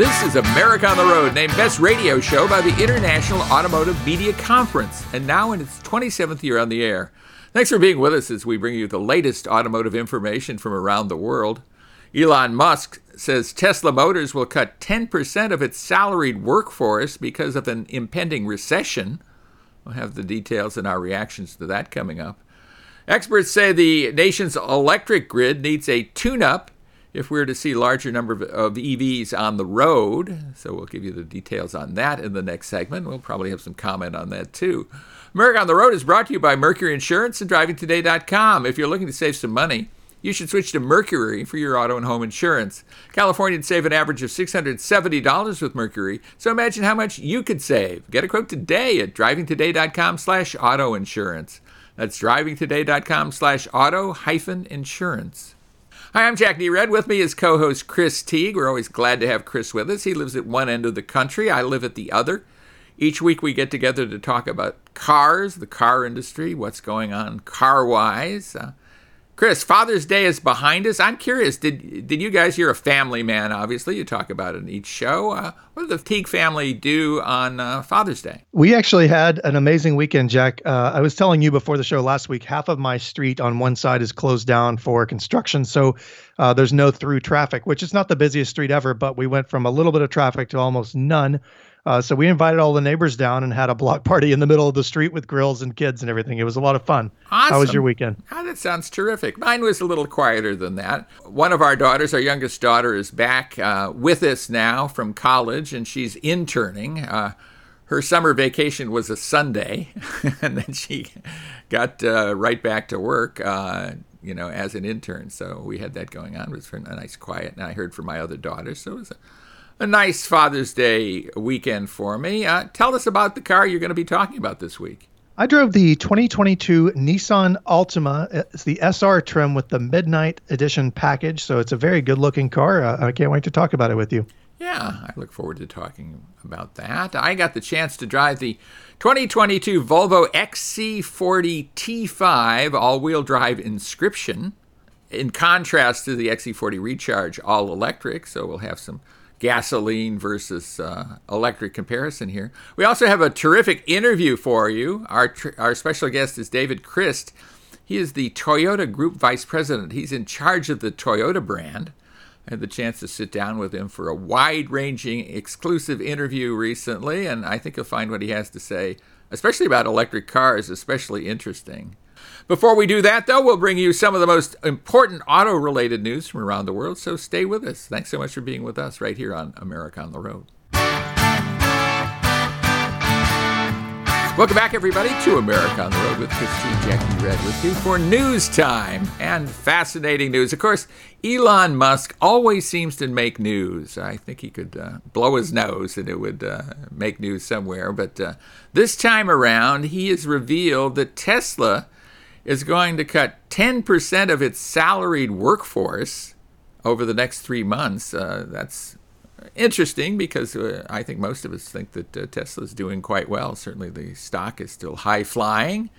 This is America on the Road, named Best Radio Show by the International Automotive Media Conference, and now in its 27th year on the air. Thanks for being with us as we bring you the latest automotive information from around the world. Elon Musk says Tesla Motors will cut 10% of its salaried workforce because of an impending recession. We'll have the details and our reactions to that coming up. Experts say the nation's electric grid needs a tune up if we're to see larger number of, of, EVs on the road. So we'll give you the details on that in the next segment. We'll probably have some comment on that too. America on the Road is brought to you by Mercury Insurance and DrivingToday.com. If you're looking to save some money, you should switch to Mercury for your auto and home insurance. Californians save an average of $670 with Mercury, so imagine how much you could save. Get a quote today at drivingtoday.com slash auto insurance. That's drivingtoday.com slash auto hyphen insurance. Hi, I'm Jack Nerad. With me is co host Chris Teague. We're always glad to have Chris with us. He lives at one end of the country, I live at the other. Each week we get together to talk about cars, the car industry, what's going on car wise. Uh, Chris, Father's Day is behind us. I'm curious, did did you guys? You're a family man, obviously. You talk about it in each show. Uh, what did the Teague family do on uh, Father's Day? We actually had an amazing weekend, Jack. Uh, I was telling you before the show last week. Half of my street on one side is closed down for construction, so uh, there's no through traffic, which is not the busiest street ever. But we went from a little bit of traffic to almost none uh, so we invited all the neighbors down and had a block party in the middle of the street with grills and kids and everything. It was a lot of fun. Awesome. How was your weekend? Oh, that sounds terrific. Mine was a little quieter than that. One of our daughters, our youngest daughter, is back uh, with us now from college, and she's interning. Uh, her summer vacation was a Sunday, and then she got uh, right back to work uh, you know, as an intern. So we had that going on. It was a nice quiet. And I heard from my other daughters. So it was a a nice Father's Day weekend for me. Uh, tell us about the car you're going to be talking about this week. I drove the 2022 Nissan Altima. It's the SR trim with the Midnight Edition package. So it's a very good looking car. Uh, I can't wait to talk about it with you. Yeah, I look forward to talking about that. I got the chance to drive the 2022 Volvo XC40 T5 all wheel drive inscription in contrast to the XC40 Recharge all electric. So we'll have some gasoline versus uh, electric comparison here. We also have a terrific interview for you. Our, tr- our special guest is David Christ. He is the Toyota Group Vice President. He's in charge of the Toyota brand. I had the chance to sit down with him for a wide ranging, exclusive interview recently, and I think you'll find what he has to say, especially about electric cars, especially interesting. Before we do that, though, we'll bring you some of the most important auto related news from around the world, so stay with us. Thanks so much for being with us right here on America on the Road. Welcome back, everybody, to America on the Road with Christine Jack Nerad with you for news time and fascinating news. Of course, Elon Musk always seems to make news. I think he could uh, blow his nose and it would uh, make news somewhere. But uh, this time around, he has revealed that Tesla is going to cut 10% of its salaried workforce over the next three months. Uh, that's interesting because uh, I think most of us think that uh, Tesla is doing quite well. Certainly, the stock is still high flying.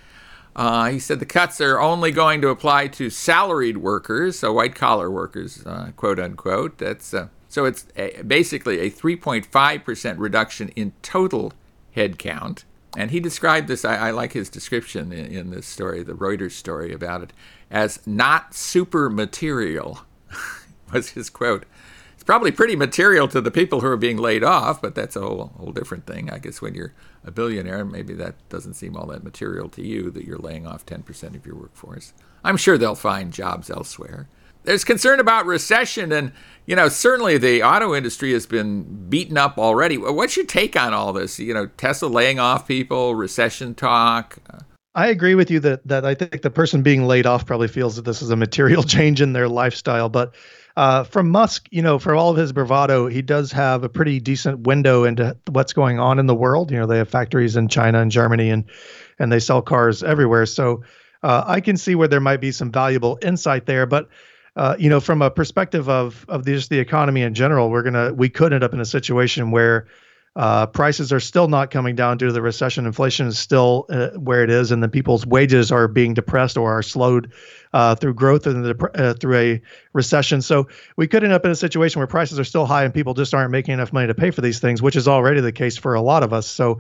Uh, he said the cuts are only going to apply to salaried workers, so white collar workers, uh, quote unquote. That's uh, so it's a, basically a 3.5% reduction in total headcount. And he described this, I, I like his description in, in, this story, the Reuters story about it, as not super material, was his quote. It's probably pretty material to the people who are being laid off, but that's a whole, whole different thing. I guess when you're a billionaire, maybe that doesn't seem all that material to you that you're laying off 10% of your workforce. I'm sure they'll find jobs elsewhere there's concern about recession and you know certainly the auto industry has been beaten up already. What's your take on all this? You know tesla laying off people recession talk i agree with you that that i think the person being laid off probably feels that this is a material change in their lifestyle but uh, from musk you know for all of his bravado he does have a pretty decent window into what's going on in the world. You know they have factories in china and germany and and they sell cars everywhere. So uh, i can see where there might be some valuable insight there but uh, you know, from a perspective of of the, just the economy in general, we're gonna we could end up in a situation where Uh, prices are still not coming down due to the recession. Inflation is still uh, where it is, and then people's wages are being depressed or are slowed uh, through growth and uh, through a recession. So we could end up in a situation where prices are still high and people just aren't making enough money to pay for these things, which is already the case for a lot of us. So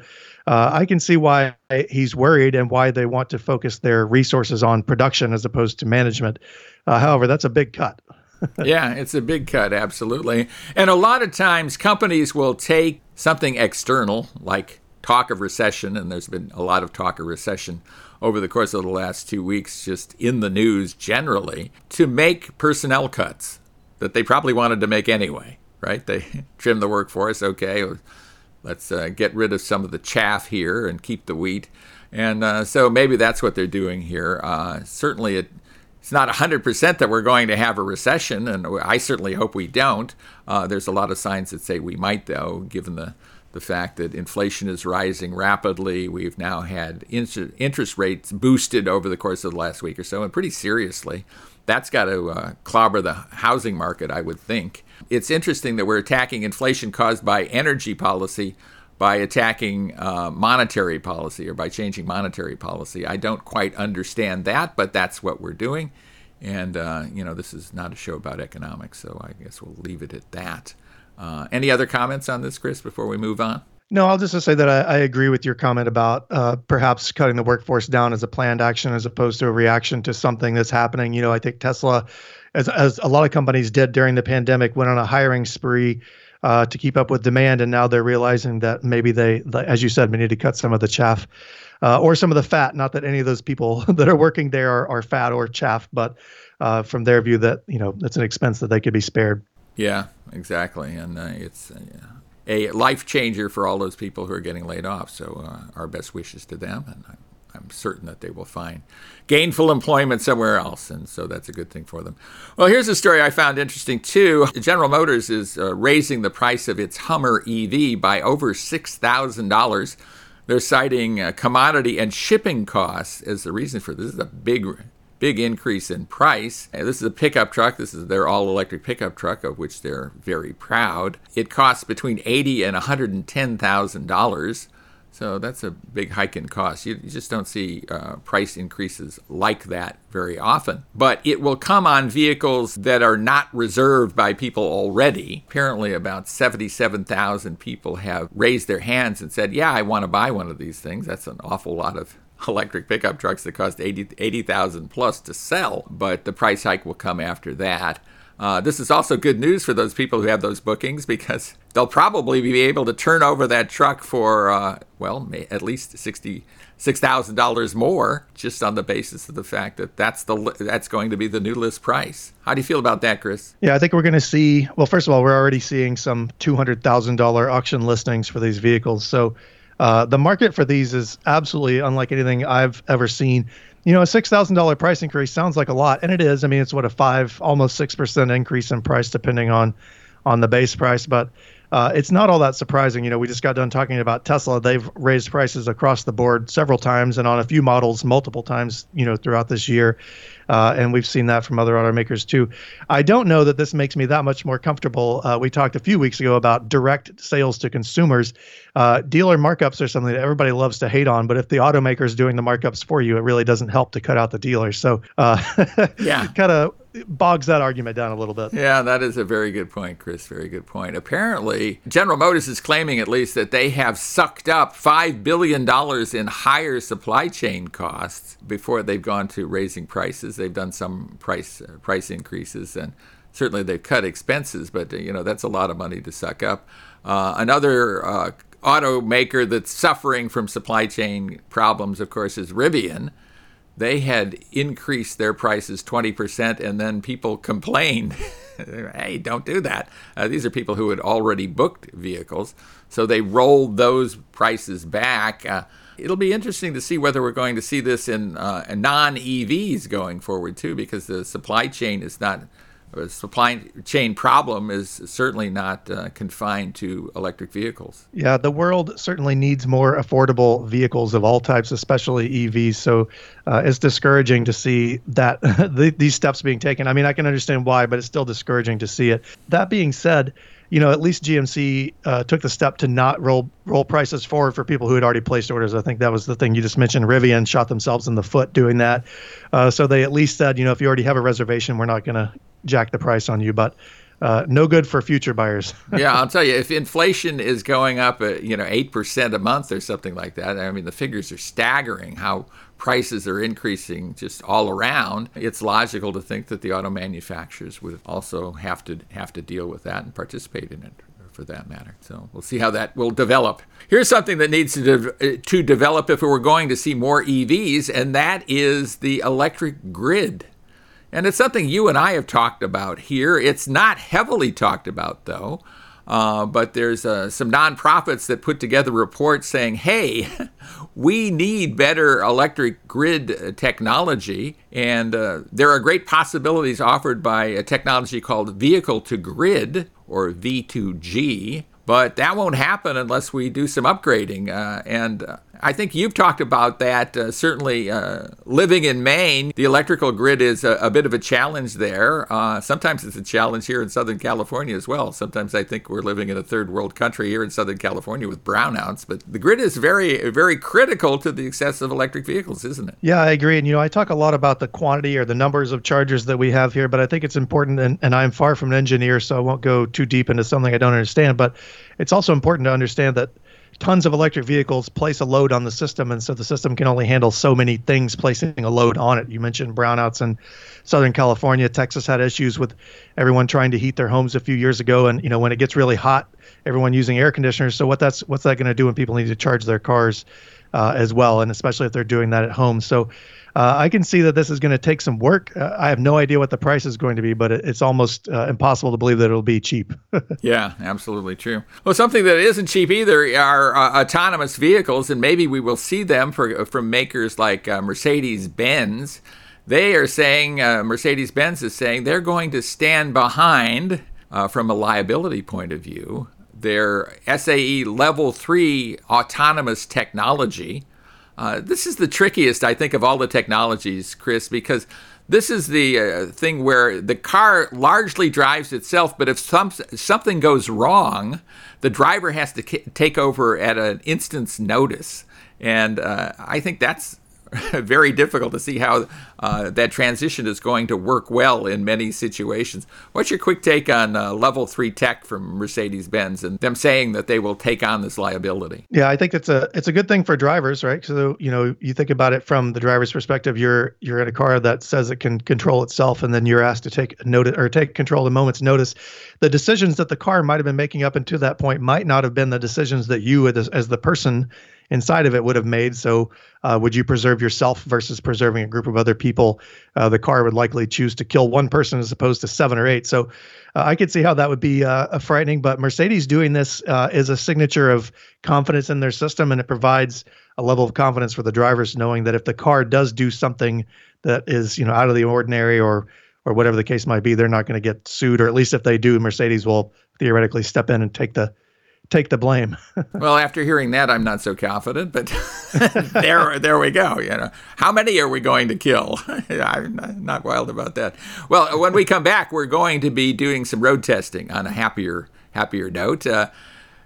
uh, I can see why he's worried and why they want to focus their resources on production as opposed to management. Uh, however, that's a big cut. yeah, it's a big cut, absolutely. And a lot of times companies will take something external, like talk of recession, and there's been a lot of talk of recession over the course of the last two weeks, just in the news generally, to make personnel cuts that they probably wanted to make anyway, right? They trim the workforce, okay, let's uh, get rid of some of the chaff here and keep the wheat. And uh, so maybe that's what they're doing here. Uh, certainly, it, it's not 100% that we're going to have a recession, and I certainly hope we don't. Uh, there's a lot of signs that say we might, though, given the, the fact that inflation is rising rapidly. We've now had interest rates boosted over the course of the last week or so, and pretty seriously. That's got to uh, clobber the housing market, I would think. It's interesting that we're attacking inflation caused by energy policy by attacking uh, monetary policy or by changing monetary policy. I don't quite understand that, but that's what we're doing. And, uh, you know, this is not a show about economics, so I guess we'll leave it at that. Uh, any other comments on this, Chris, before we move on? No, I'll just say that I, I agree with your comment about uh, perhaps cutting the workforce down as a planned action as opposed to a reaction to something that's happening. You know, I think Tesla, as, as a lot of companies did during the pandemic, went on a hiring spree uh, to keep up with demand, and now they're realizing that maybe they, as you said, we need to cut some of the chaff uh, or some of the fat. Not that any of those people that are working there are, are fat or chaff, but uh, from their view, that you know it's an expense that they could be spared. Yeah, exactly, and uh, it's uh, a life changer for all those people who are getting laid off. So uh, our best wishes to them, and I'm certain that they will find gainful employment somewhere else, and so that's a good thing for them. Well, here's a story I found interesting too. General Motors is uh, raising the price of its Hummer EV by over six thousand dollars. They're citing uh, commodity and shipping costs as the reason for this. this is a big big increase in price. This is a pickup truck. This is their all electric pickup truck, of which they're very proud. It costs between eighty and one hundred and ten thousand dollars. So that's a big hike in cost. You, you just don't see uh, price increases like that very often. But it will come on vehicles that are not reserved by people already. Apparently, about 77,000 people have raised their hands and said, Yeah, I want to buy one of these things. That's an awful lot of electric pickup trucks that cost 80,000 80, plus to sell, but the price hike will come after that. Uh, this is also good news for those people who have those bookings because they'll probably be able to turn over that truck for, uh, well, at least sixty six thousand dollars more, just on the basis of the fact that that's the that's going to be the new list price. How do you feel about that, Chris? Yeah, I think we're going to see. Well, first of all, we're already seeing some two hundred thousand dollar auction listings for these vehicles. So uh, the market for these is absolutely unlike anything I've ever seen you know, a six thousand dollar price increase sounds like a lot, and it is. I mean, it's what a five, almost six percent increase in price, depending on on the base price. But uh, it's not all that surprising. You know, we just got done talking about Tesla. They've raised prices across the board several times, and on a few models multiple times. You know, throughout this year. Uh, and we've seen that from other automakers too. I don't know that this makes me that much more comfortable. Uh, we talked a few weeks ago about direct sales to consumers. Uh, dealer markups are something that everybody loves to hate on, but if the automaker is doing the markups for you, it really doesn't help to cut out the dealers. So, uh, yeah, kind of bogs that argument down a little bit. Yeah, that is a very good point, Chris. Very good point. Apparently, General Motors is claiming at least that they have sucked up $5 billion in higher supply chain costs before they've gone to raising prices they've done some price uh, price increases, and certainly they've cut expenses. But uh, you know that's a lot of money to suck up. Uh, another uh, automaker that's suffering from supply chain problems, of course, is Rivian. They had increased their prices 20%, and then people complained, hey, don't do that. Uh, these are people who had already booked vehicles. So they rolled those prices back. Uh, it'll be interesting to see whether we're going to see this in, uh, non EVs going forward too, because the supply chain is not supply chain problem is certainly not uh, confined to electric vehicles. Yeah, the world certainly needs more affordable vehicles of all types, especially EVs. So uh, it's discouraging to see that these steps being taken. I mean, I can understand why, but it's still discouraging to see it. That being said, you know, at least GMC uh, took the step to not roll roll prices forward for people who had already placed orders. I think that was the thing you just mentioned. Rivian shot themselves in the foot doing that. Uh, so they at least said, you know, if you already have a reservation, we're not going to jack the price on you. But uh, no good for future buyers. yeah, I'll tell you, if inflation is going up, at, you know, eight percent a month or something like that, I mean, the figures are staggering. How prices are increasing just all around. It's logical to think that the auto manufacturers would also have to have to deal with that and participate in it for that matter. So we'll see how that will develop. Here's something that needs to, de- to develop if we're going to see more EVs, and that is the electric grid. And it's something you and I have talked about here. It's not heavily talked about, though. Uh, but there's uh, some nonprofits that put together reports saying, hey, we need better electric grid technology. And uh, there are great possibilities offered by a technology called vehicle to grid, or V2G. But that won't happen unless we do some upgrading. Uh, and uh, I think you've talked about that. Uh, certainly, uh, living in Maine, the electrical grid is a, a bit of a challenge there. Uh, sometimes it's a challenge here in Southern California as well. Sometimes I think we're living in a third world country here in Southern California with brownouts. But the grid is very, very critical to the success of electric vehicles, isn't it? Yeah, I agree. And you know, I talk a lot about the quantity or the numbers of chargers that we have here, but I think it's important. And, and I'm far from an engineer, so I won't go too deep into something I don't understand. But it's also important to understand that tons of electric vehicles place a load on the system, and so the system can only handle so many things placing a load on it. You mentioned brownouts in Southern California. Texas had issues with everyone trying to heat their homes a few years ago, and you know when it gets really hot, everyone using air conditioners. So what that's what's that going to do when people need to charge their cars uh, as well, and especially if they're doing that at home. So uh, I can see that this is going to take some work. Uh, I have no idea what the price is going to be, but it, it's almost uh, impossible to believe that it'll be cheap. yeah, absolutely true. Well, something that isn't cheap either are uh, autonomous vehicles, and maybe we will see them for, from makers like uh, Mercedes Benz. They are saying, uh, Mercedes Benz is saying, they're going to stand behind, from a liability point of view, their SAE level three autonomous technology uh, this is the trickiest, I think, of all the technologies, Chris, because this is the uh, thing where the car largely drives itself, but if some, something goes wrong, the driver has to k- take over at an instant's notice. And uh, I think that's very difficult to see how uh, that transition is going to work well in many situations. What's your quick take on uh, level three tech from Mercedes Benz and them saying that they will take on this liability? Yeah, I think it's a it's a good thing for drivers, right? So you know, you think about it from the driver's perspective. You're you're in a car that says it can control itself, and then you're asked to take notice or take control a moment's notice. The decisions that the car might have been making up until that point might not have been the decisions that you, as, as the person inside of it would have made. So, uh, would you preserve yourself versus preserving a group of other people? Uh, the car would likely choose to kill one person as opposed to seven or eight. So, uh, I could see how that would be uh, frightening. But Mercedes doing this uh, is a signature of confidence in their system, and it provides a level of confidence for the drivers, knowing that if the car does do something that is, you know, out of the ordinary or or whatever the case might be, they're not going to get sued, or at least if they do, Mercedes will theoretically step in and take the take the blame. well, after hearing that, I'm not so confident, but there, there we go. You know, how many are we going to kill? I'm not wild about that. Well, when we come back, we're going to be doing some road testing on a happier, happier note. Uh,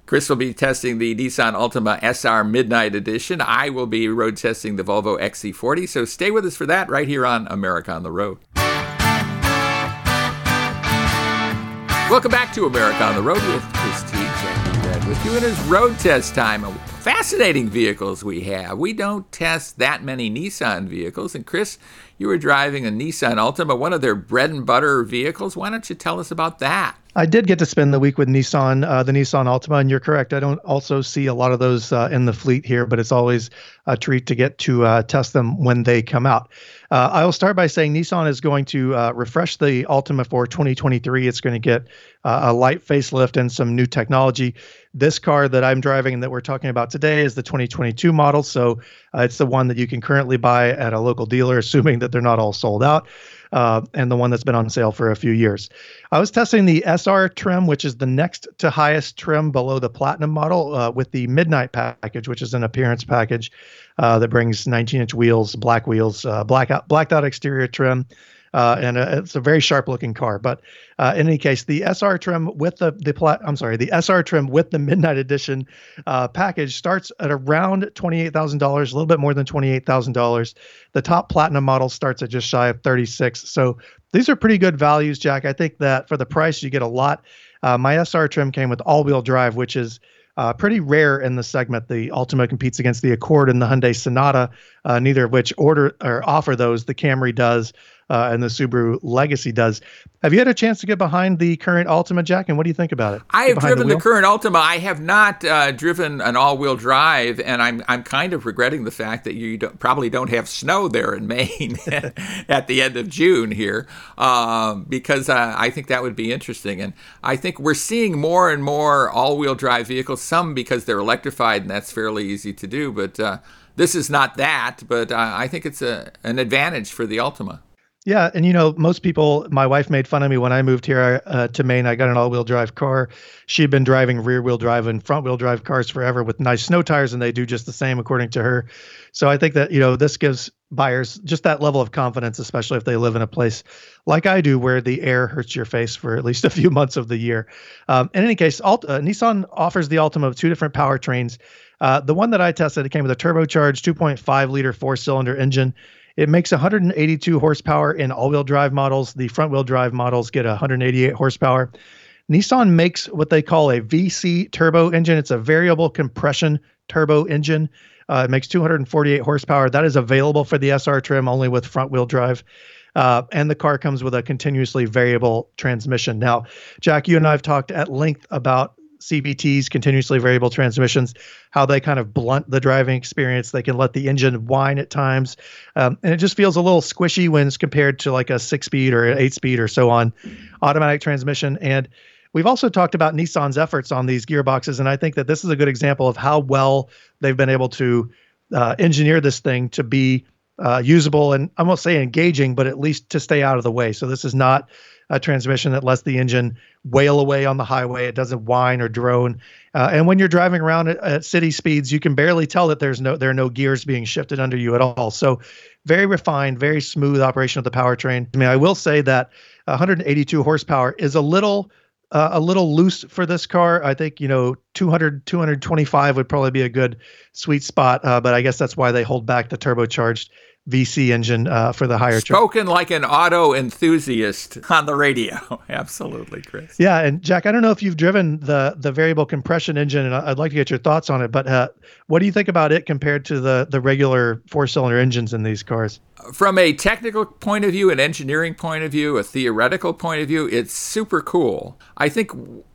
Chris will be testing the Nissan Altima SR Midnight Edition. I will be road testing the Volvo XC40. So stay with us for that right here on America on the Road. Welcome back to America on the Road with Chris with you. It is road test time. Fascinating vehicles we have. We don't test that many Nissan vehicles. And Chris, you were driving a Nissan Altima, one of their bread and butter vehicles. Why don't you tell us about that? I did get to spend the week with Nissan, uh, the Nissan Altima, and you're correct. I don't also see a lot of those uh, in the fleet here, but it's always a treat to get to uh, test them when they come out. Uh, I will start by saying Nissan is going to uh, refresh the Altima for 2023. It's going to get uh, a light facelift and some new technology. This car that I'm driving and that we're talking about today is the 2022 model, so it's the one that you can currently buy at a local dealer, assuming that they're not all sold out uh, and the one that's been on sale for a few years. I was testing the SR trim, which is the next to highest trim below the Platinum model, uh, with the Midnight package, which is an appearance package uh, that brings 19 inch wheels, black wheels, uh, black blacked out exterior trim. Uh, and uh, it's a very sharp looking car. But uh, in any case, the SR trim with the the plat I'm sorry, the SR trim with the Midnight Edition uh, package starts at around twenty eight thousand dollars, a little bit more than twenty eight thousand dollars. The top Platinum model starts at just shy of thirty six. So these are pretty good values, Jack. I think that for the price, you get a lot. Uh, my SR trim came with all wheel drive, which is uh, pretty rare in the segment. The Altima competes against the Accord and the Hyundai Sonata, uh, neither of which order or offer those. The Camry does uh, and the Subaru Legacy does. Have you had a chance to get behind the current Altima, Jack? And what do you think about it? I have driven the, the, current Altima. I have not uh, driven an all-wheel drive, and I'm I'm kind of regretting the fact that you don't, probably don't have snow there in Maine at the end of June here, um, because uh, I think that would be interesting. And I think we're seeing more and more all-wheel drive vehicles. Some because they're electrified, and that's fairly easy to do, but uh, this is not that, but uh, I think it's a, an advantage for the Altima. Yeah, and you know, most people. My wife made fun of me when I moved here uh, to Maine. I got an all-wheel drive car. She'd been driving rear-wheel drive and front-wheel drive cars forever with nice snow tires, and they do just the same, according to her. So I think that you know this gives buyers just that level of confidence, especially if they live in a place like I do, where the air hurts your face for at least a few months of the year. Um, in any case, Alt, uh, Nissan offers the Altima of two different powertrains. Uh, the one that I tested, it came with a turbocharged 2.5 liter four-cylinder engine it makes 182 horsepower in all-wheel drive models. The front-wheel drive models get 188 horsepower. Nissan makes what they call a VC turbo engine. It's a variable compression turbo engine. Uh, it makes 248 horsepower. That is available for the SR trim only with front-wheel drive. Uh, and the car comes with a continuously variable transmission. Now, Jack, you and I have talked at length about CVTs, continuously variable transmissions, how they kind of blunt the driving experience. They can let the engine whine at times. Um, and it just feels a little squishy when it's compared to like a six speed or an eight speed or so on automatic transmission. And we've also talked about Nissan's efforts on these gearboxes. And I think that this is a good example of how well they've been able to uh, engineer this thing to be uh, usable and I won't say engaging, but at least to stay out of the way. So this is not a transmission that lets the engine wail away on the highway. It doesn't whine or drone. Uh, and when you're driving around at, at, city speeds, you can barely tell that there's no there are no gears being shifted under you at all. So very refined, very smooth operation of the powertrain. I mean, I will say that 182 horsepower is a little uh, a little loose for this car. I think, you know, 200, 225 would probably be a good sweet spot. Uh, but I guess that's why they hold back the turbocharged VC engine uh, for the higher. Spoken like an auto enthusiast on the radio. Absolutely, Chris. Yeah, and Jack, I don't know if you've driven the the variable compression engine, and I'd like to get your thoughts on it. But uh, what do you think about it compared to the the regular four cylinder engines in these cars? From a technical point of view, an engineering point of view, a theoretical point of view, it's super cool. I think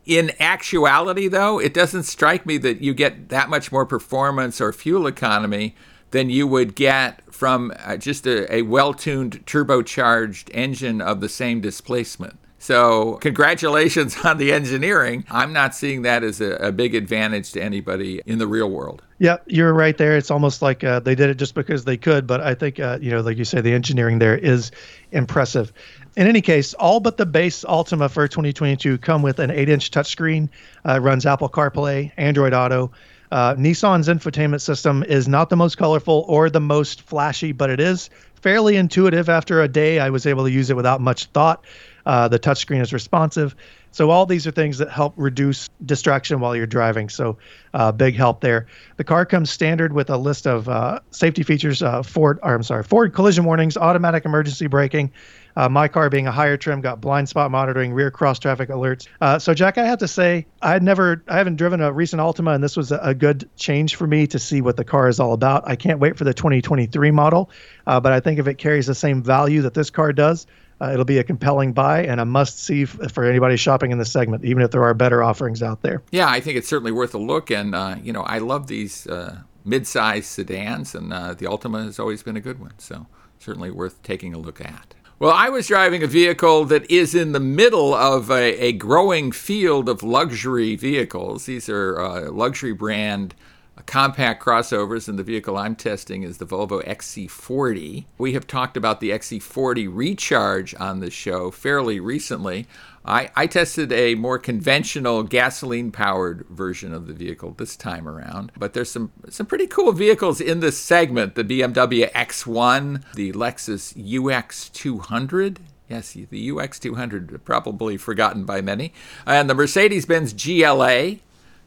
in actuality, though, it doesn't strike me that you get that much more performance or fuel economy than you would get from uh, just a, a well tuned turbocharged engine of the same displacement. So, congratulations on the engineering. I'm not seeing that as a, a, big advantage to anybody in the real world. Yeah, you're right there. It's almost like uh, they did it just because they could, but I think, uh, you know, like you say, the engineering there is impressive. In any case, all but the base Altima for 2022 come with an 8 inch touchscreen, uh, runs Apple CarPlay, Android Auto, uh, Nissan's infotainment system is not the most colorful or the most flashy, but it is fairly intuitive. After a day, I was able to use it without much thought. Uh, the touchscreen is responsive. So all these are things that help reduce distraction while you're driving. So uh, big help there. The car comes standard with a list of uh, safety features: uh, Ford, or I'm sorry, Ford collision warnings, automatic emergency braking, uh, my car being a higher trim got blind spot monitoring, rear cross traffic alerts. Uh, so Jack, I have to say, I had never, I haven't driven a recent Altima, and this was a, a, good change for me to see what the car is all about. I can't wait for the 2023 model, uh, but I think if it carries the same value that this car does, uh, it'll be a compelling buy and a must see f- for anybody shopping in the segment, even if there are better offerings out there. Yeah, I think it's certainly worth a look. And, uh, you know, I love these uh, mid sized sedans, and uh, the Altima has always been a good one. So certainly worth taking a look at. Well, I was driving a vehicle that is in the middle of a, a growing field of luxury vehicles. These are uh, luxury brand uh, compact crossovers, and the vehicle I'm testing is the Volvo XC40. We have talked about the XC40 Recharge on the show fairly recently. I, I tested a more conventional gasoline powered version of the vehicle this time around, but there's some, some pretty cool vehicles in this segment the BMW X1, the Lexus UX200. Yes, the UX200, probably forgotten by many, and the Mercedes Benz GLA,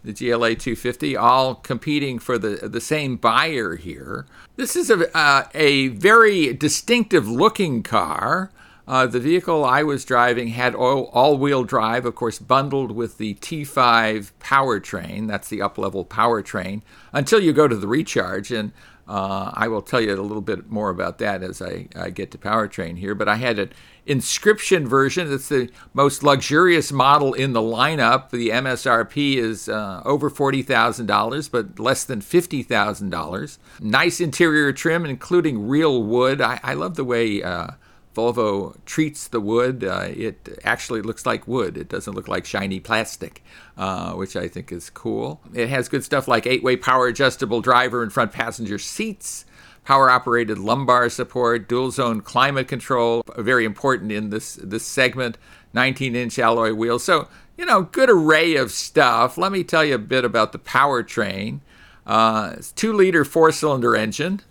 the GLA 250, all competing for the, the same buyer here. This is a, uh, a very distinctive looking car. Uh, the vehicle I was driving had all wheel drive, of course, bundled with the T5 powertrain. That's the up level powertrain until you go to the recharge. And uh, I will tell you a little bit more about that as I, I get to powertrain here. But I had an inscription version. It's the most luxurious model in the lineup. The MSRP is uh, over $40,000, but less than $50,000. Nice interior trim, including real wood. I, I love the way uh, Volvo treats the wood. Uh, it actually looks like wood. It doesn't look like shiny plastic, uh, which I think is cool. It has good stuff like eight way power adjustable driver and front passenger seats, power operated lumbar support, dual zone climate control, very important in this, this segment, 19 inch alloy wheels. So, you know, good array of stuff. Let me tell you a bit about the powertrain. Uh, it's two liter four cylinder engine,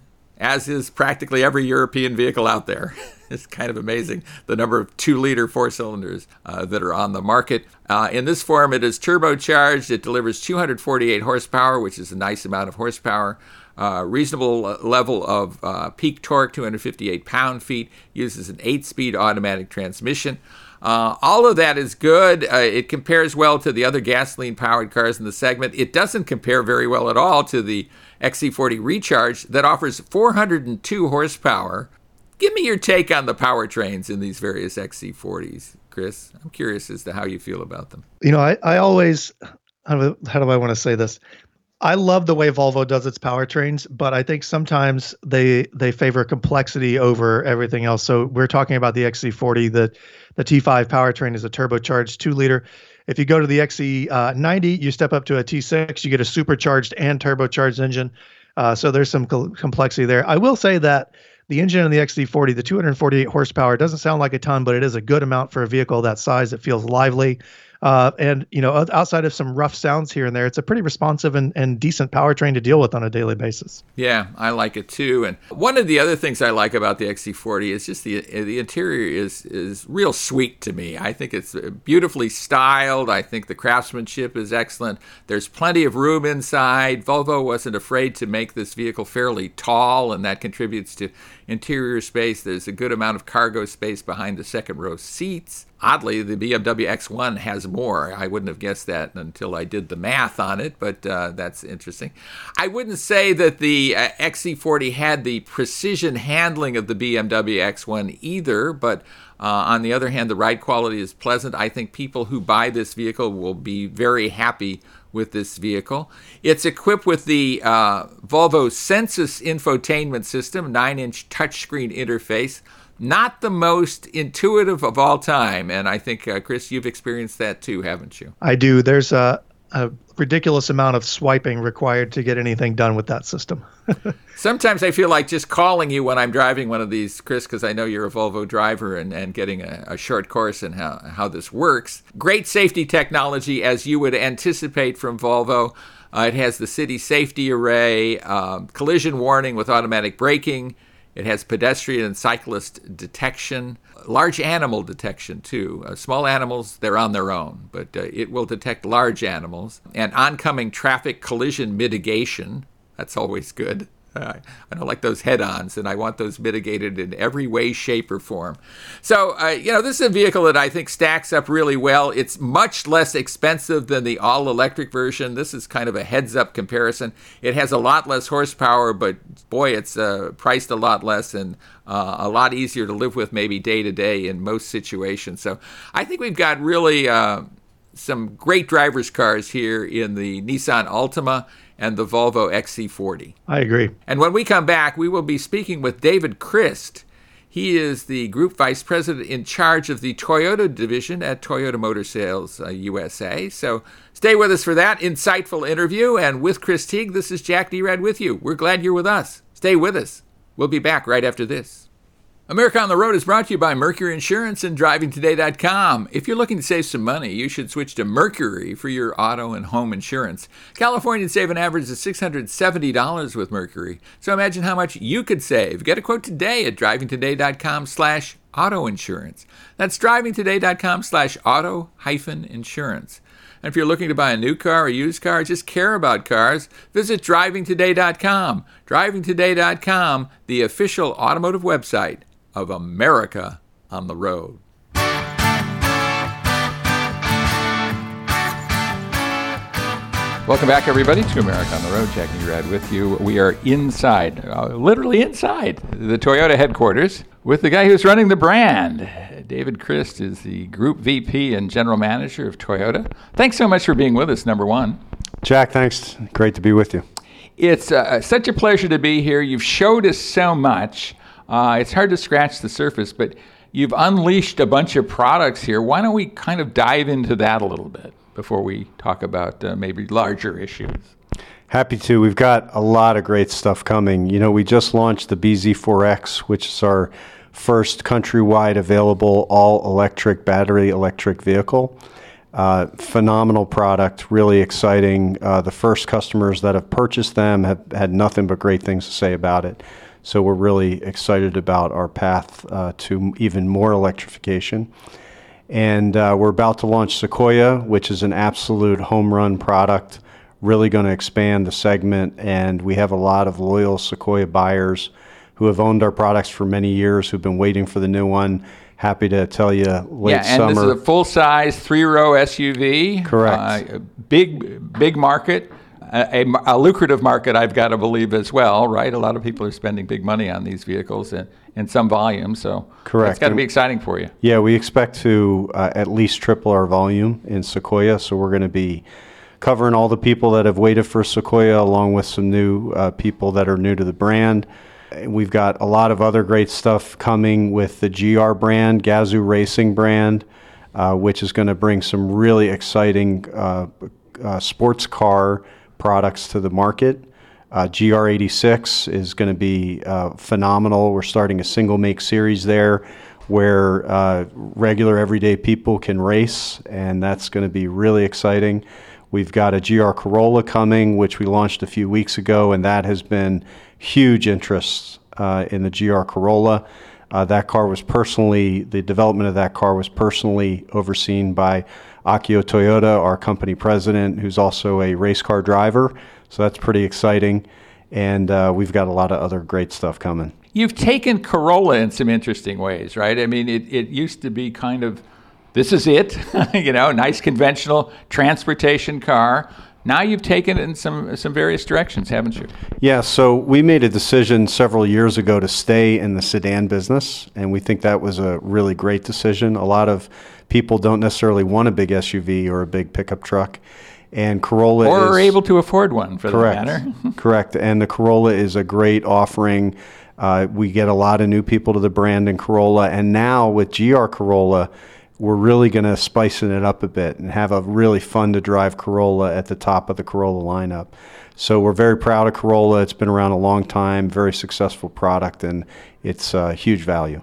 as is practically every European vehicle out there. it's kind of amazing the number of two liter four cylinders uh, that are on the market. Uh, in this form, it is turbocharged. It delivers 248 horsepower, which is a nice amount of horsepower. Uh, reasonable level of uh, peak torque, 258 pound feet, uses an eight speed automatic transmission. Uh, all of that is good. Uh, it compares well to the other gasoline powered cars in the segment. It doesn't compare very well at all to the XC40 Recharge that offers 402 horsepower Give me your take on the powertrains in these various XC40s, Chris. I'm curious as to how you feel about them. You know, I, I always, how do, how do I want to say this? I love the way Volvo does its powertrains, but I think sometimes they they favor complexity over everything else. So we're talking about the XC40. The the T5 powertrain is a turbocharged two liter. If you go to the XC90, you step up to a T6, you get a supercharged and turbocharged engine. Uh, so there's some complexity there. I will say that the engine in the XC40, the 248 horsepower, doesn't sound like a ton, but it is a good amount for a vehicle that size. It feels lively. Uh, and you know, outside of some rough sounds here and there, it's a pretty responsive and, and decent powertrain to deal with on a daily basis. Yeah, I like it too. And one of the other things I like about the XC40 is just the the interior is is real sweet to me. I think it's beautifully styled. I think the craftsmanship is excellent. There's plenty of room inside. Volvo wasn't afraid to make this vehicle fairly tall, and that contributes to interior space. There's a good amount of cargo space behind the second row seats. Oddly, the BMW X1 has more. I wouldn't have guessed that until I did the math on it, but uh, that's interesting. I wouldn't say that the uh, XC40 had the precision handling of the BMW X1 either, but uh, on the other hand, the ride quality is pleasant. I think people who buy this vehicle will be very happy with this vehicle. It's equipped with the uh, Volvo Sensus infotainment system, 9 inch touchscreen interface not the most intuitive of all time. And I think, uh, Chris, you've experienced that too, haven't you? I do. There's a, a ridiculous amount of swiping required to get anything done with that system. Sometimes I feel like just calling you when I'm driving one of these, Chris, because I know you're a Volvo driver and, and getting a, a short course in how, how this works. Great safety technology, as you would anticipate from Volvo. Uh, it has the city safety array, um, collision warning with automatic braking it has pedestrian and cyclist detection, large animal detection too. Uh, small animals, they're on their own, but uh, it will detect large animals. And oncoming traffic collision mitigation, that's always good. Uh, I don't like those head ons, and I want those mitigated in every way, shape, or form. So, uh, you know, this is a vehicle that I think stacks up really well. It's much less expensive than the all electric version. This is kind of a heads up comparison. It has a lot less horsepower, but boy, it's uh, priced a lot less and uh, a lot easier to live with, maybe day to day in most situations. So, I think we've got really uh, some great driver's cars here in the Nissan Altima and the Volvo XC40. I agree. And when we come back, we will be speaking with David Christ. He is the group vice president in charge of the Toyota division at Toyota Motor Sales uh, USA. So stay with us for that insightful interview. And with Chris Teague, this is Jack Nerad with you. We're glad you're with us. Stay with us. We'll be back right after this. America on the Road is brought to you by Mercury Insurance and DrivingToday.com. If you're looking to save some money, you should switch to Mercury for your auto and home insurance. Californians save an average of $670 with Mercury. So imagine how much you could save. Get a quote today at DrivingToday.com slash auto insurance. That's DrivingToday.com slash auto hyphen insurance. And if you're looking to buy a new car or used car, just care about cars, visit drivingtoday.com. Drivingtoday.com, the official automotive website of America on the road. Welcome back, everybody, to America on the Road. Jack Nerad with you. We are inside, uh, literally inside, the Toyota headquarters with the guy who's running the brand. David Christ is the Group VP and General Manager of Toyota. Thanks so much for being with us, number one. Jack, thanks. Great to be with you. It's uh, such a pleasure to be here. You've showed us so much. Uh, it's hard to scratch the surface, but you've unleashed a bunch of products here. Why don't we kind of dive into that a little bit before we talk about uh, maybe larger issues? Happy to. We've got a lot of great stuff coming. You know, we just launched the BZ4X, which is our first countrywide available all electric battery electric vehicle. Uh, phenomenal product, really exciting. Uh, the first customers that have purchased them have had nothing but great things to say about it. So we're really excited about our path uh, to even more electrification. And uh, we're about to launch Sequoia, which is an absolute home run product, really going to expand the segment. And we have a lot of loyal Sequoia buyers who have owned our products for many years, who've been waiting for the new one. Happy to tell you late yeah, and summer. this is a full size three row SUV. Correct. Uh, big, big market a, a, lucrative market, I've got to believe as well, right? A lot of people are spending big money on these vehicles in, in some volume, so correct. It's got to be exciting for you. Yeah, we expect to uh, at least triple our volume in Sequoia, so we're going to be covering all the people that have waited for Sequoia, along with some new uh, people that are new to the brand. We've got a lot of other great stuff coming with the GR brand, Gazoo Racing brand, uh, which is going to bring some really exciting uh, uh, sports car products to the market. Uh, GR86 is going to be uh, phenomenal. We're starting a single make series there where uh, regular everyday people can race, and that's going to be really exciting. We've got a GR Corolla coming, which we launched a few weeks ago, and that has been huge interest uh, in the GR Corolla. Uh, that car was personally, the development of that car was personally overseen by Akio Toyoda, our company president, who's also a race car driver. So that's pretty exciting. And uh, we've got a lot of other great stuff coming. You've taken Corolla in some interesting ways, right? I mean, it, it used to be kind of this is it, you know, nice conventional transportation car. Now you've taken it in some some various directions, haven't you? Yeah. So we made a decision several years ago to stay in the sedan business, and we think that was a really great decision. A lot of people don't necessarily want a big SUV or a big pickup truck. And Corolla or is, are able to afford one for correct, that matter. correct. And the Corolla is a great offering. Uh, we get a lot of new people to the brand in Corolla, and now with GR Corolla, we're really going to spicing it up a bit and have a really fun to drive Corolla at the top of the Corolla lineup. So we're very proud of Corolla. It's been around a long time, very successful product, and it's a huge value.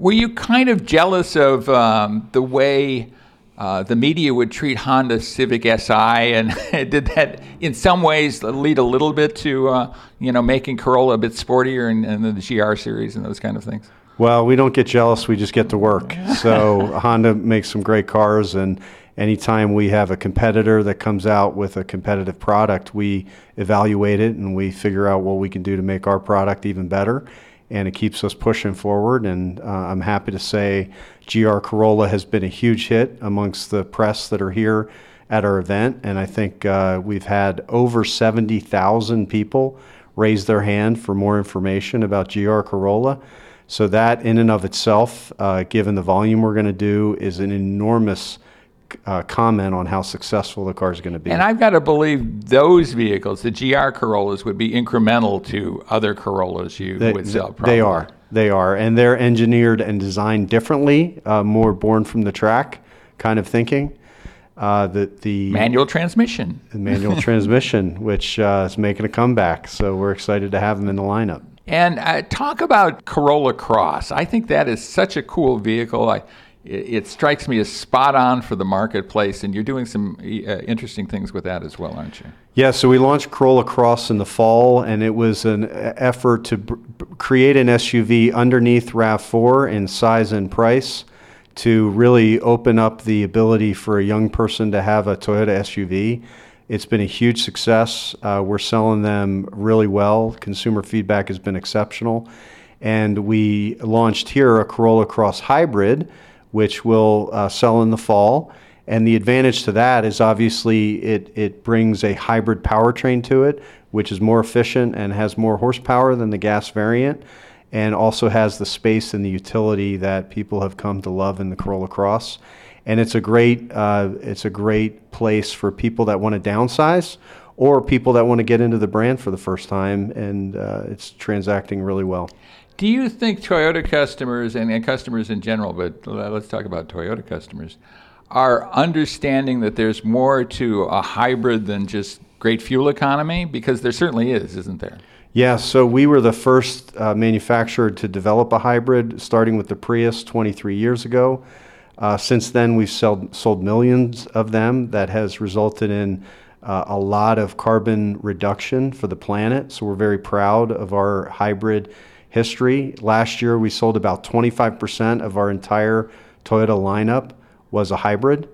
Were you kind of jealous of um, the way uh, the media would treat Honda Civic Si, and did that in some ways lead a little bit to uh, you know making Corolla a bit sportier and, and the GR series and those kind of things? Well, we don't get jealous; we just get to work. So Honda makes some great cars, and anytime we have a competitor that comes out with a competitive product, we evaluate it and we figure out what we can do to make our product even better and it keeps us pushing forward. And uh, I'm happy to say GR Corolla has been a huge hit amongst the press that are here at our event. And I think uh, we've had over 70,000 people raise their hand for more information about GR Corolla. So, that in and of itself, uh, given the volume we're going to do, is an enormous uh, comment on how successful the car is going to be. And I've got to believe those vehicles, the GR Corollas, would be incremental to other Corollas you they, would sell. Probably. They are. They are. And they're engineered and designed differently, uh, more born from the track kind of thinking. Uh, the, the manual transmission. The manual transmission, which uh, is making a comeback. So we're excited to have them in the lineup. And uh, talk about Corolla Cross. I think that is such a cool vehicle. I, it, strikes me as spot on for the marketplace, and you're doing some uh, interesting things with that as well, aren't you? Yeah, so we launched Corolla Cross in the fall, and it was an effort to b- create an SUV underneath RAV4 in size and price to really open up the ability for a young person to have a Toyota SUV. It's been a huge success. Uh, we're selling them really well. Consumer feedback has been exceptional. And we launched here a Corolla Cross Hybrid, which will uh, sell in the fall. And the advantage to that is obviously it, it brings a hybrid powertrain to it, which is more efficient and has more horsepower than the gas variant, and also has the space and the utility that people have come to love in the Corolla Cross and it's a great uh, it's a great place for people that want to downsize or people that want to get into the brand for the first time, and uh, it's transacting really well. Do you think Toyota customers and, and customers in general, but let's talk about Toyota customers, are understanding that there's more to a hybrid than just great fuel economy? Because there certainly is, isn't there? Yeah, so we were the first uh, manufacturer to develop a hybrid, starting with the Prius 23 years ago. Uh, since then, we've sold, sold millions of them. That has resulted in uh, a lot of carbon reduction for the planet. So we're very proud of our hybrid history. Last year, we sold about 25% of our entire Toyota lineup was a hybrid.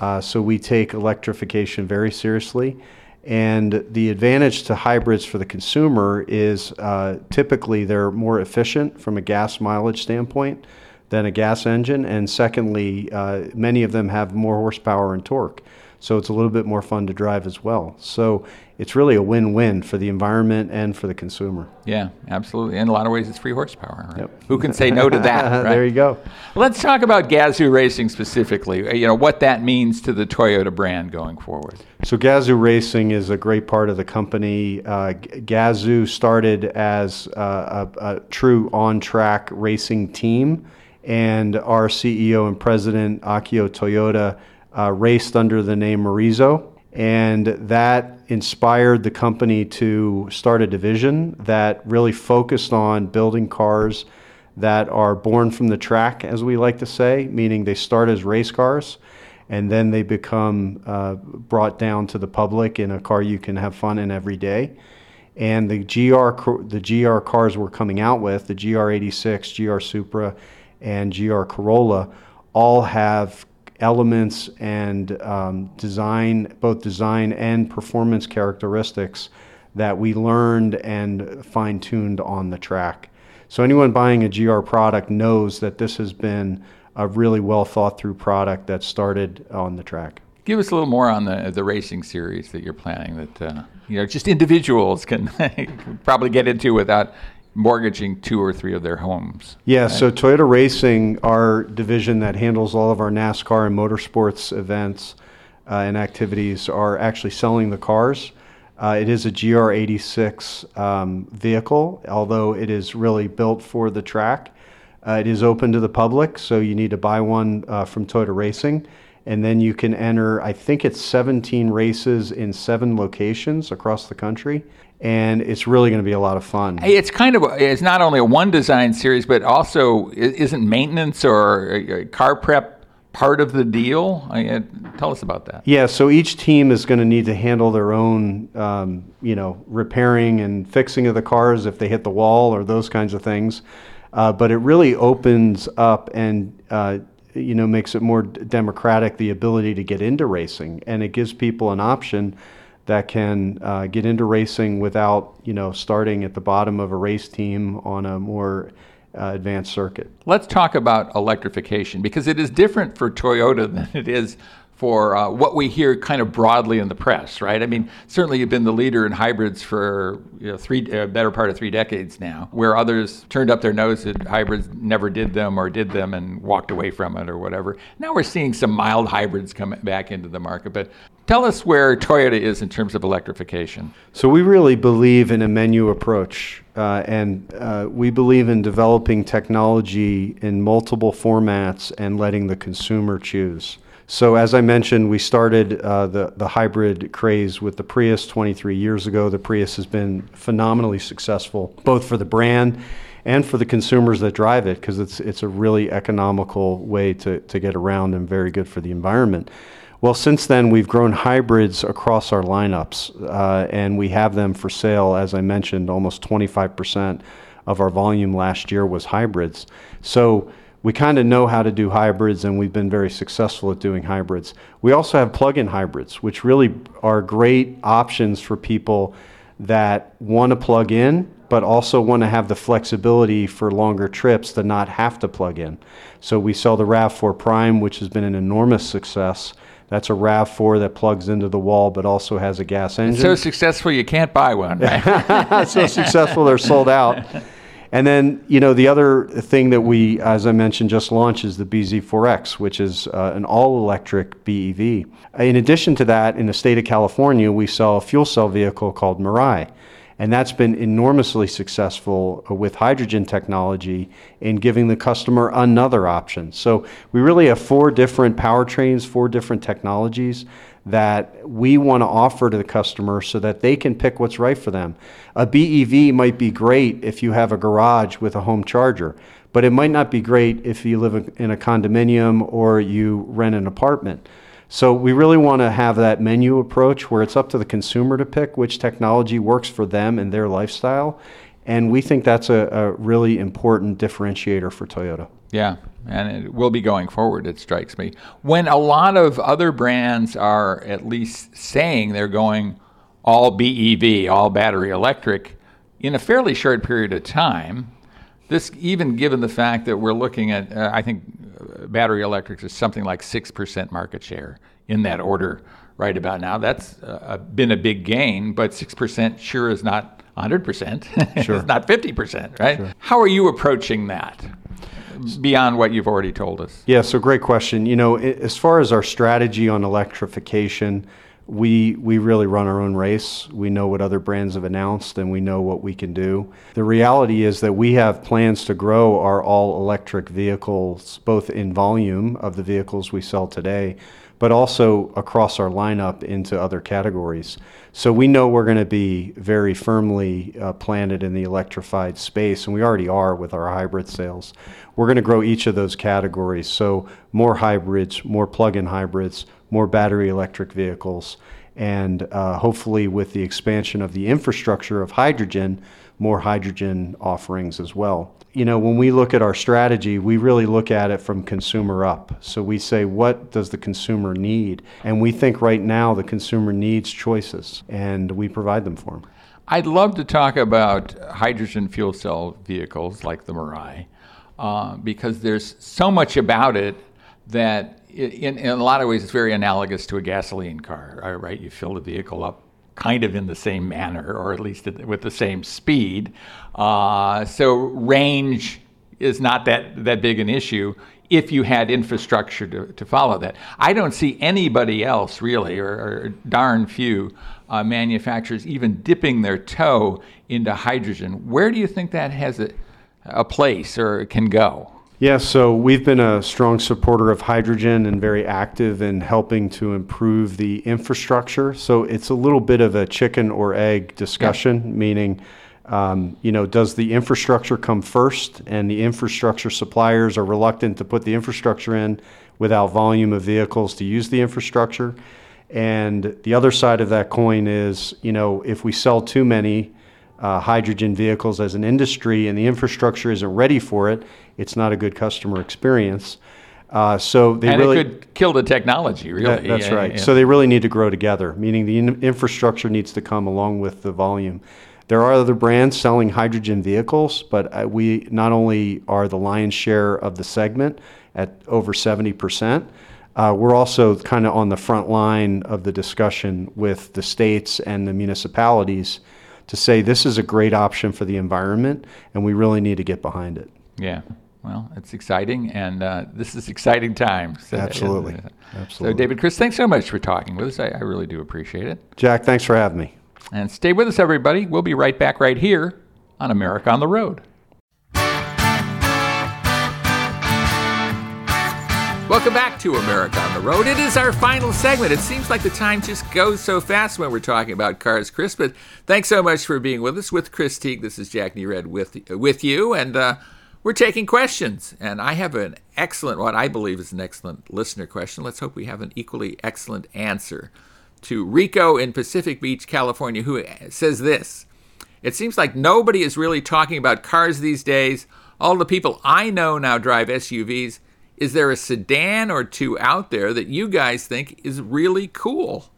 Uh, so we take electrification very seriously. And the advantage to hybrids for the consumer is uh, typically they're more efficient from a gas mileage standpoint than a gas engine. And secondly, uh, many of them have more horsepower and torque. So it's a little bit more fun to drive as well. So it's really a win win for the environment and for the consumer. Yeah, absolutely. In a lot of ways, it's free horsepower. Right? Yep. Who can say no to that? Right? there you go. Let's talk about Gazoo Racing specifically. You know, what that means to the Toyota brand going forward. So Gazoo Racing is a great part of the company. Uh, Gazoo started as uh, a, a true on track racing team and our CEO and president, Akio Toyoda, uh, raced under the name Morizo. And that inspired the company to start a division that really focused on building cars that are born from the track, as we like to say, meaning they start as race cars and then they become uh, brought down to the public in a car you can have fun in every day. And the GR, the GR cars we're coming out with, the GR86, GR Supra, and GR Corolla all have elements and um, design, both design and performance characteristics that we learned and fine tuned on the track. So, anyone buying a GR product knows that this has been a really well thought through product that started on the track. Give us a little more on the the racing series that you're planning. That uh, you know, just individuals can probably get into without mortgaging two or three of their homes. Yeah, right? so Toyota Racing, our division that handles all of our NASCAR and motorsports events uh, and activities, are actually selling the cars. Uh, it is a GR86 um, vehicle, although it is really built for the track. Uh, it is open to the public, so you need to buy one uh, from Toyota Racing. And then you can enter, I think it's 17 races in seven locations across the country and it's really going to be a lot of fun. It's kind of it's not only a one design series, but also isn't maintenance or car prep part of the deal? I, tell us about that. Yeah, so each team is going to need to handle their own, um, you know, repairing and fixing of the cars if they hit the wall or those kinds of things. Uh, but it really opens up and uh, you know makes it more democratic the ability to get into racing, and it gives people an option that can uh, get into racing without you know starting at the bottom of a race team on a more uh, advanced circuit. Let's talk about electrification because it is different for Toyota than it is for uh, what we hear kind of broadly in the press, right? I mean, certainly you've been the leader in hybrids for you know, three, uh, better part of three decades now, where others turned up their nose at hybrids, never did them or did them and walked away from it or whatever. Now we're seeing some mild hybrids come back into the market, but tell us where Toyota is in terms of electrification. So we really believe in a menu approach. Uh, and uh, we believe in developing technology in multiple formats and letting the consumer choose. So, as I mentioned, we started uh, the, the hybrid craze with the Prius 23 years ago. The Prius has been phenomenally successful, both for the brand and for the consumers that drive it, because it's, it's a really economical way to, to get around and very good for the environment. Well, since then, we've grown hybrids across our lineups, uh, and we have them for sale. As I mentioned, almost 25% of our volume last year was hybrids. So, we kind of know how to do hybrids and we've been very successful at doing hybrids. We also have plug in hybrids, which really are great options for people that want to plug in but also want to have the flexibility for longer trips to not have to plug in. So we sell the RAV4 Prime, which has been an enormous success. That's a RAV4 that plugs into the wall but also has a gas engine. It's so successful you can't buy one. Right? so successful they're sold out. And then, you know, the other thing that we, as I mentioned, just launched is the BZ4X, which is uh, an all electric BEV. In addition to that, in the state of California, we sell a fuel cell vehicle called Mirai. And that's been enormously successful uh, with hydrogen technology in giving the customer another option. So we really have four different powertrains, four different technologies that we want to offer to the customer so that they can pick what's right for them. A BEV might be great if you have a garage with a home charger, but it might not be great if you live in a condominium or you rent an apartment. So we really want to have that menu approach where it's up to the consumer to pick which technology works for them and their lifestyle. And we think that's a, a really important differentiator for Toyota. Yeah, and it will be going forward, it strikes me. When a lot of other brands are at least saying they're going all BEV, all battery electric, in a fairly short period of time, this even given the fact that we're looking at, uh, I think battery electrics is something like 6% market share in that order right about now. That's uh, been a big gain, but 6% sure is not 100%. Sure. it's not 50%, right? Sure. How are you approaching that? beyond what you've already told us? Yeah, so great question. You know, as far as our strategy on electrification, we we really run our own race. We know what other brands have announced and we know what we can do. The reality is that we have plans to grow our all electric vehicles both in volume of the vehicles we sell today, but also across our lineup into other categories. So we know we're going to be very firmly uh, planted in the electrified space, and we already are with our hybrid sales. We're going to grow each of those categories. So more hybrids, more plug-in hybrids, more battery electric vehicles, and uh, hopefully with the expansion of the infrastructure of hydrogen, more hydrogen offerings as well. You know, when we look at our strategy, we really look at it from consumer up. So we say, what does the consumer need? And we think right now the consumer needs choices, and we provide them for them. I'd love to talk about hydrogen fuel cell vehicles like the Mirai, uh, because there's so much about it that in, in a lot of ways, it's very analogous to a gasoline car, right? You fill the vehicle up kind of in the same manner, or at least with the same speed. Uh, so range is not that, that big an issue if you had infrastructure to, to follow that. I don't see anybody else really, or, or darn few uh, manufacturers even dipping their toe into hydrogen. Where do you think that has a, a place or can go? Yeah, so we've been a strong supporter of hydrogen and very active in helping to improve the infrastructure. So it's a little bit of a chicken or egg discussion, yeah. meaning, um, you know, does the infrastructure come first and the infrastructure suppliers are reluctant to put the infrastructure in without volume of vehicles to use the infrastructure? And the other side of that coin is, you know, if we sell too many, uh, hydrogen vehicles as an industry and the infrastructure isn't ready for it, it's not a good customer experience. Uh, so they and really it could kill the technology. Really, that, that's yeah, right. Yeah. So they really need to grow together. Meaning the in- infrastructure needs to come along with the volume. There are other brands selling hydrogen vehicles, but uh, we not only are the lion's share of the segment at over seventy percent. Uh, we're also kind of on the front line of the discussion with the states and the municipalities to say this is a great option for the environment and we really need to get behind it. Yeah. Well, it's exciting, and uh, this is exciting times. Absolutely. Uh, Absolutely. So, David, Chris, thanks so much for talking with us. I, I really do appreciate it. Jack, thanks for having me. And stay with us, everybody. We'll be right back right here on America on the Road. Welcome back to America on the Road. It is our final segment. It seems like the time just goes so fast when we're talking about cars, Chris. But thanks so much for being with us. With Chris Teague, this is Jack Nerad with with you, and uh, we're taking questions. And I have an excellent, what I believe is an excellent listener question. Let's hope we have an equally excellent answer to Rico in Pacific Beach, California, who says this: It seems like nobody is really talking about cars these days. All the people I know now drive SUVs is there a sedan or two out there that you guys think is really cool?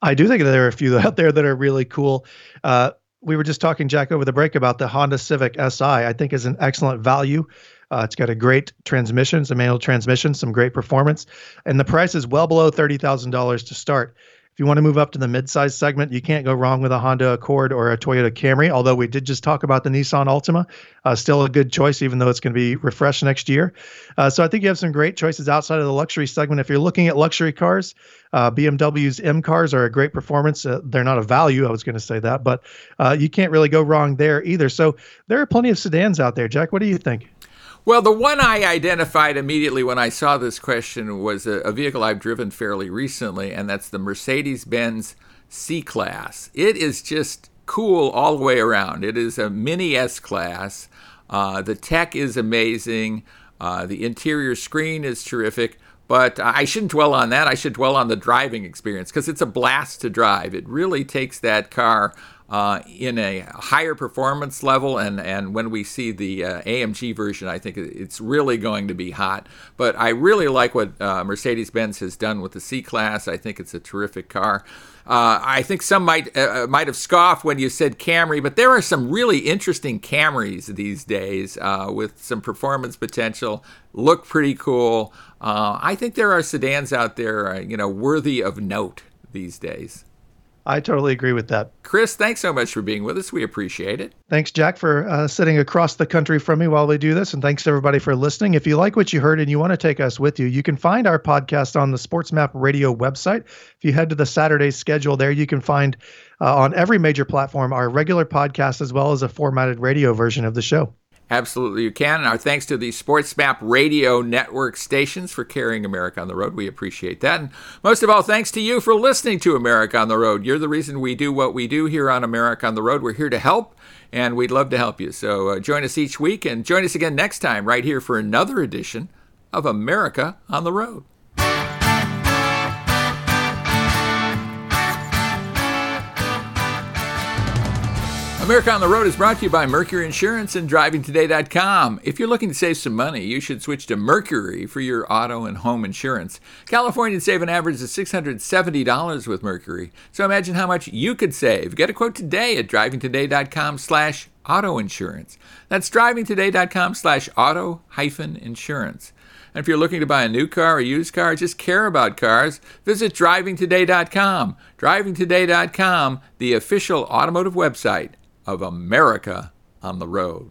I do think there are a few out there that are really cool. Uh, we were just talking, Jack, over the break about the Honda Civic Si. I think is an excellent value. Uh, it's got a great transmission, some manual transmission, some great performance, and the price is well below thirty thousand dollars to start. If you want to move up to the mid-size segment, you can't go wrong with a Honda Accord or a Toyota Camry. Although we did just talk about the Nissan Altima, uh, still a good choice, even though it's going to be refreshed next year. Uh, so I think you have some great choices outside of the luxury segment. If you're looking at luxury cars, uh, BMW's M cars are a great performance. Uh, they're not a value, I was going to say that, but uh, you can't really go wrong there either. So there are plenty of sedans out there. Jack, what do you think? Well, the one I identified immediately when I saw this question was a, a vehicle I've driven fairly recently, and that's the Mercedes Benz C Class. It is just cool all the way around. It is a mini S Class. Uh, the tech is amazing. Uh, the interior screen is terrific. But I shouldn't dwell on that. I should dwell on the driving experience because it's a blast to drive. It really takes that car uh, in a higher performance level. And, and when we see the uh, AMG version, I think it's really going to be hot. But I really like what uh, Mercedes Benz has done with the C Class. I think it's a terrific car. Uh, I think some might uh, uh, might have scoffed when you said Camry, but there are some really interesting Camrys these days with some performance potential. Look pretty cool. I think there are sedans out there, you know, worthy of note these days. I totally agree with that. Chris, thanks so much for being with us. We appreciate it. Thanks, Jack, for uh, sitting across the country from me while we do this. And thanks everybody for listening. If you like what you heard and you want to take us with you, you can find our podcast on the SportsMap Radio website. If you head to the Saturday schedule there, you can find uh, on every major platform our regular podcast as well as a formatted radio version of the show. Absolutely, you can. And our thanks to the SportsMap Radio Network stations for carrying America on the road. We appreciate that. And most of all, thanks to you for listening to America on the Road. You're the reason we do what we do here on America on the Road. We're here to help, and we'd love to help you. So uh, join us each week and join us again next time right here for another edition of America on the Road. America on the Road is brought to you by Mercury Insurance and DrivingToday.com. If you're looking to save some money, you should switch to Mercury for your auto and home insurance. Californians save an average of $670 with Mercury. So imagine how much you could save. Get a quote today at DrivingToday.com slash auto insurance. That's DrivingToday.com slash auto hyphen insurance. And if you're looking to buy a new car or used car, just care about cars, visit drivingtoday.com. Drivingtoday.com, the official automotive website of America on the road.